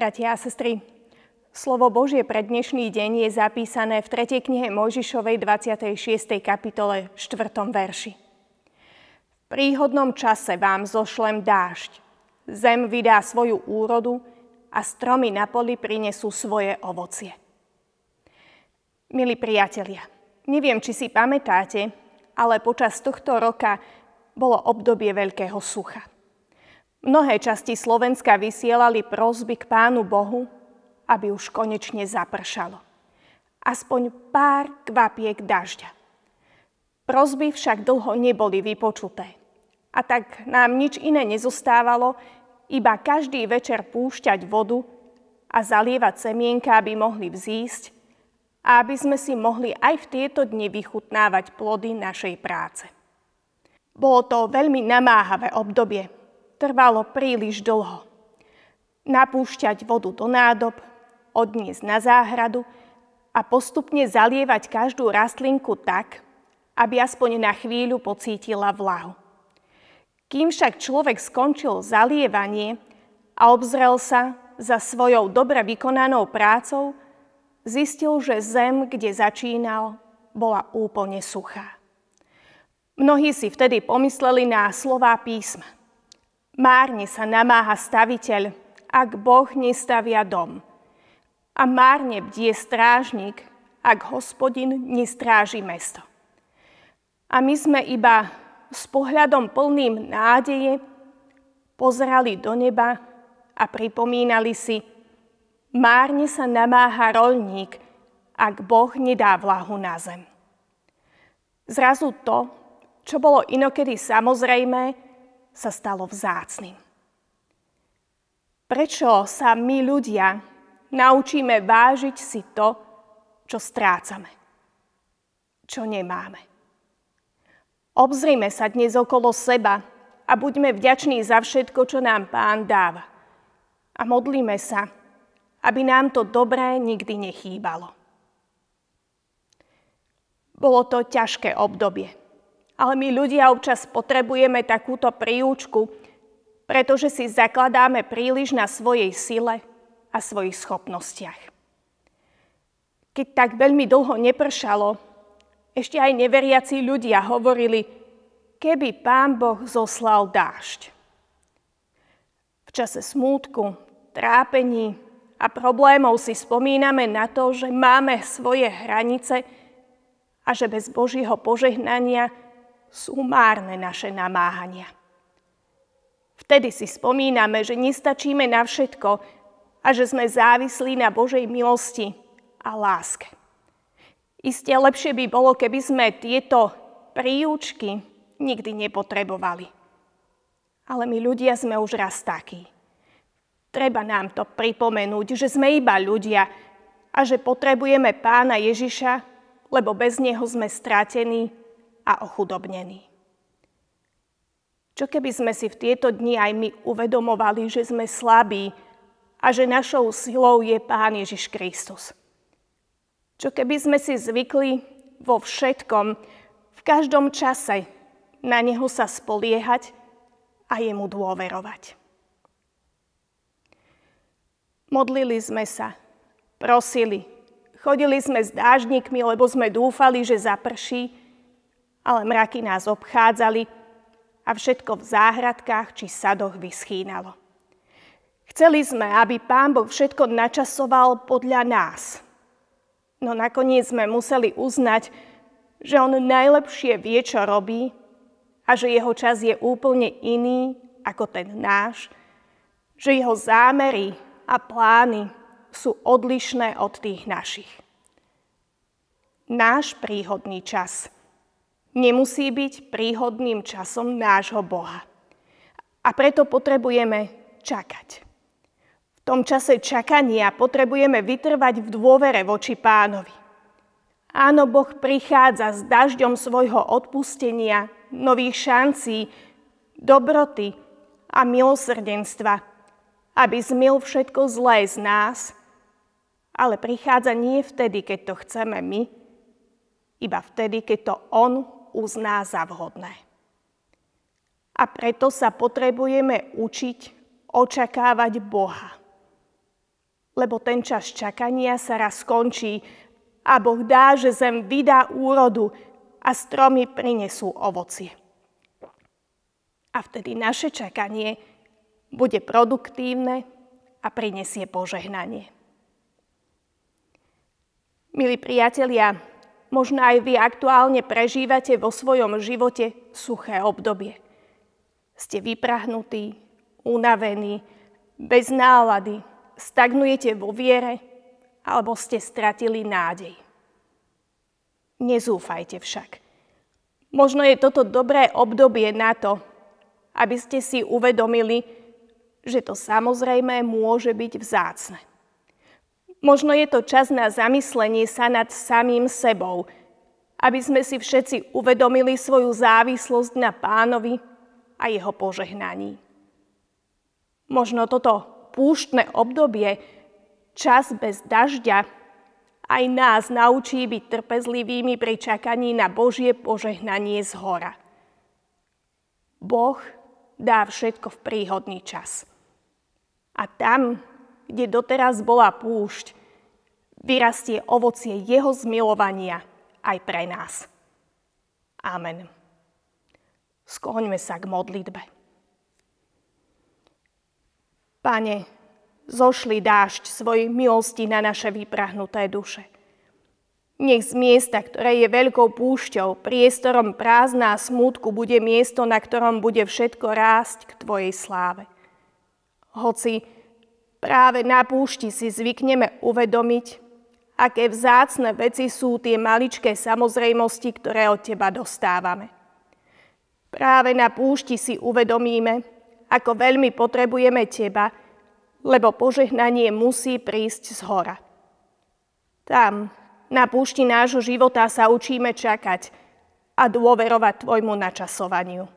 Bratia a sestry, slovo Božie pre dnešný deň je zapísané v 3. knihe Mojžišovej 26. kapitole 4. verši. V príhodnom čase vám zošlem dážď, zem vydá svoju úrodu a stromy na poli prinesú svoje ovocie. Milí priatelia, neviem, či si pamätáte, ale počas tohto roka bolo obdobie veľkého sucha. Mnohé časti Slovenska vysielali prosby k Pánu Bohu, aby už konečne zapršalo. Aspoň pár kvapiek dažďa. Prosby však dlho neboli vypočuté. A tak nám nič iné nezostávalo, iba každý večer púšťať vodu a zalievať semienka, aby mohli vzísť a aby sme si mohli aj v tieto dni vychutnávať plody našej práce. Bolo to veľmi namáhavé obdobie, trvalo príliš dlho. Napúšťať vodu do nádob, odniesť na záhradu a postupne zalievať každú rastlinku tak, aby aspoň na chvíľu pocítila vlahu. Kým však človek skončil zalievanie a obzrel sa za svojou dobre vykonanou prácou, zistil, že zem, kde začínal, bola úplne suchá. Mnohí si vtedy pomysleli na slová písma – Márne sa namáha staviteľ, ak Boh nestavia dom. A márne bdie strážnik, ak hospodin nestráži mesto. A my sme iba s pohľadom plným nádeje pozerali do neba a pripomínali si, márne sa namáha rolník, ak Boh nedá vlahu na zem. Zrazu to, čo bolo inokedy samozrejmé, sa stalo vzácným. Prečo sa my ľudia naučíme vážiť si to, čo strácame, čo nemáme? Obzrime sa dnes okolo seba a buďme vďační za všetko, čo nám Pán dáva. A modlíme sa, aby nám to dobré nikdy nechýbalo. Bolo to ťažké obdobie ale my ľudia občas potrebujeme takúto príučku, pretože si zakladáme príliš na svojej sile a svojich schopnostiach. Keď tak veľmi dlho nepršalo, ešte aj neveriaci ľudia hovorili, keby Pán Boh zoslal dážď. V čase smútku, trápení a problémov si spomíname na to, že máme svoje hranice a že bez Božího požehnania sú márne naše namáhania. Vtedy si spomíname, že nestačíme na všetko a že sme závislí na Božej milosti a láske. Isté lepšie by bolo, keby sme tieto príučky nikdy nepotrebovali. Ale my ľudia sme už raz takí. Treba nám to pripomenúť, že sme iba ľudia a že potrebujeme pána Ježiša, lebo bez neho sme stratení a ochudobnení. Čo keby sme si v tieto dni aj my uvedomovali, že sme slabí a že našou silou je Pán Ježiš Kristus? Čo keby sme si zvykli vo všetkom, v každom čase na Neho sa spoliehať a Jemu dôverovať? Modlili sme sa, prosili, chodili sme s dážnikmi, lebo sme dúfali, že zaprší, ale mraky nás obchádzali a všetko v záhradkách či sadoch vyschínalo. Chceli sme, aby Pán Boh všetko načasoval podľa nás. No nakoniec sme museli uznať, že On najlepšie vie, čo robí a že jeho čas je úplne iný ako ten náš, že jeho zámery a plány sú odlišné od tých našich. Náš príhodný čas – nemusí byť príhodným časom nášho Boha. A preto potrebujeme čakať. V tom čase čakania potrebujeme vytrvať v dôvere voči pánovi. Áno, Boh prichádza s dažďom svojho odpustenia, nových šancí, dobroty a milosrdenstva, aby zmil všetko zlé z nás, ale prichádza nie vtedy, keď to chceme my, iba vtedy, keď to On uzná za vhodné. A preto sa potrebujeme učiť očakávať Boha. Lebo ten čas čakania sa raz skončí a Boh dá, že zem vydá úrodu a stromy prinesú ovocie. A vtedy naše čakanie bude produktívne a prinesie požehnanie. Milí priatelia, možno aj vy aktuálne prežívate vo svojom živote suché obdobie. Ste vyprahnutí, unavení, bez nálady, stagnujete vo viere alebo ste stratili nádej. Nezúfajte však. Možno je toto dobré obdobie na to, aby ste si uvedomili, že to samozrejme môže byť vzácne. Možno je to čas na zamyslenie sa nad samým sebou, aby sme si všetci uvedomili svoju závislosť na pánovi a jeho požehnaní. Možno toto púštne obdobie, čas bez dažďa, aj nás naučí byť trpezlivými pri čakaní na Božie požehnanie z hora. Boh dá všetko v príhodný čas. A tam, kde doteraz bola púšť, vyrastie ovocie jeho zmilovania aj pre nás. Amen. Skloňme sa k modlitbe. Pane, zošli dážď svojej milosti na naše vyprahnuté duše. Nech z miesta, ktoré je veľkou púšťou, priestorom prázdna a smútku, bude miesto, na ktorom bude všetko rásť k Tvojej sláve. Hoci práve na púšti si zvykneme uvedomiť, aké vzácne veci sú tie maličké samozrejmosti, ktoré od Teba dostávame. Práve na púšti si uvedomíme, ako veľmi potrebujeme Teba, lebo požehnanie musí prísť z hora. Tam, na púšti nášho života sa učíme čakať a dôverovať Tvojmu načasovaniu.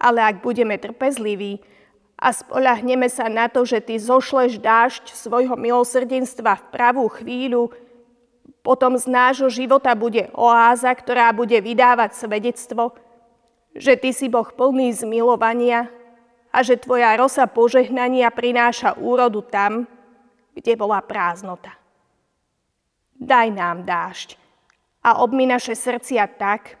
Ale ak budeme trpezliví a spolahneme sa na to, že Ty zošleš dážď svojho milosrdenstva v pravú chvíľu, potom z nášho života bude oáza, ktorá bude vydávať svedectvo, že Ty si Boh plný zmilovania a že Tvoja rosa požehnania prináša úrodu tam, kde bola prázdnota. Daj nám dážď a obmi naše srdcia tak,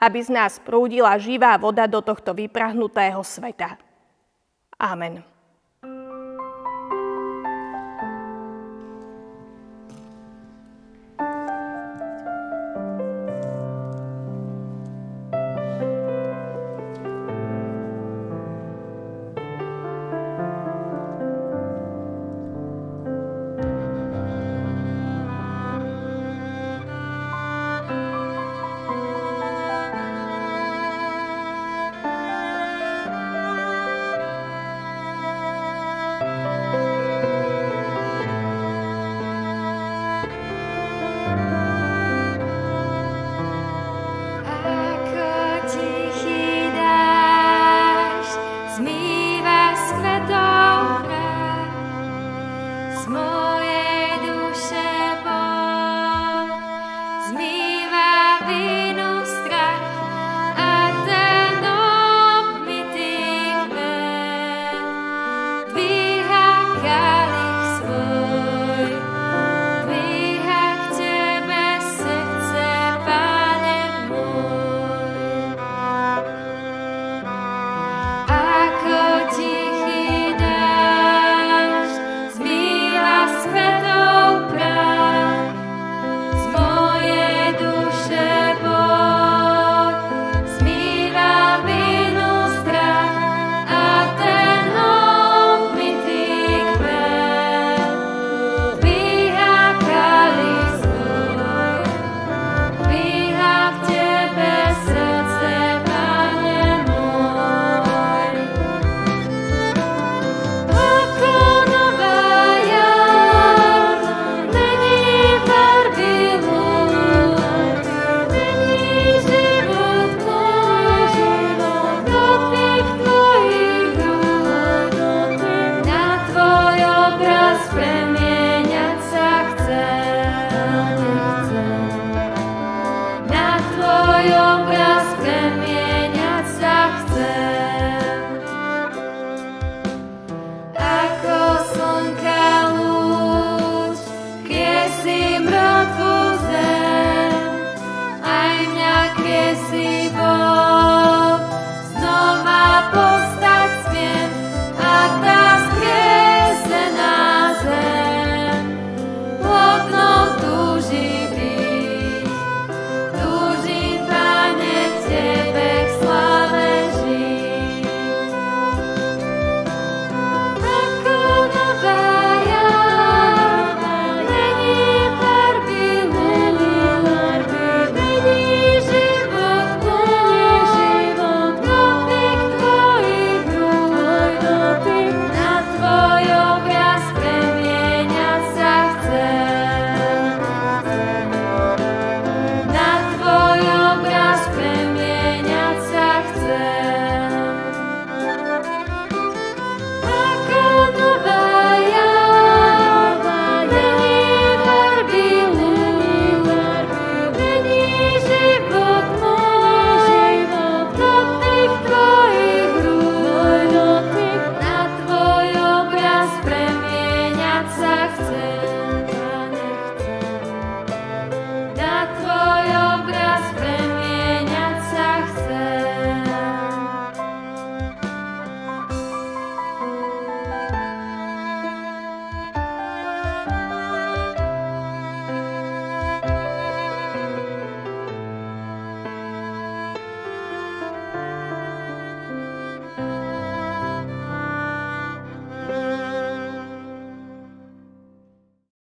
aby z nás prúdila živá voda do tohto vyprahnutého sveta. Amen.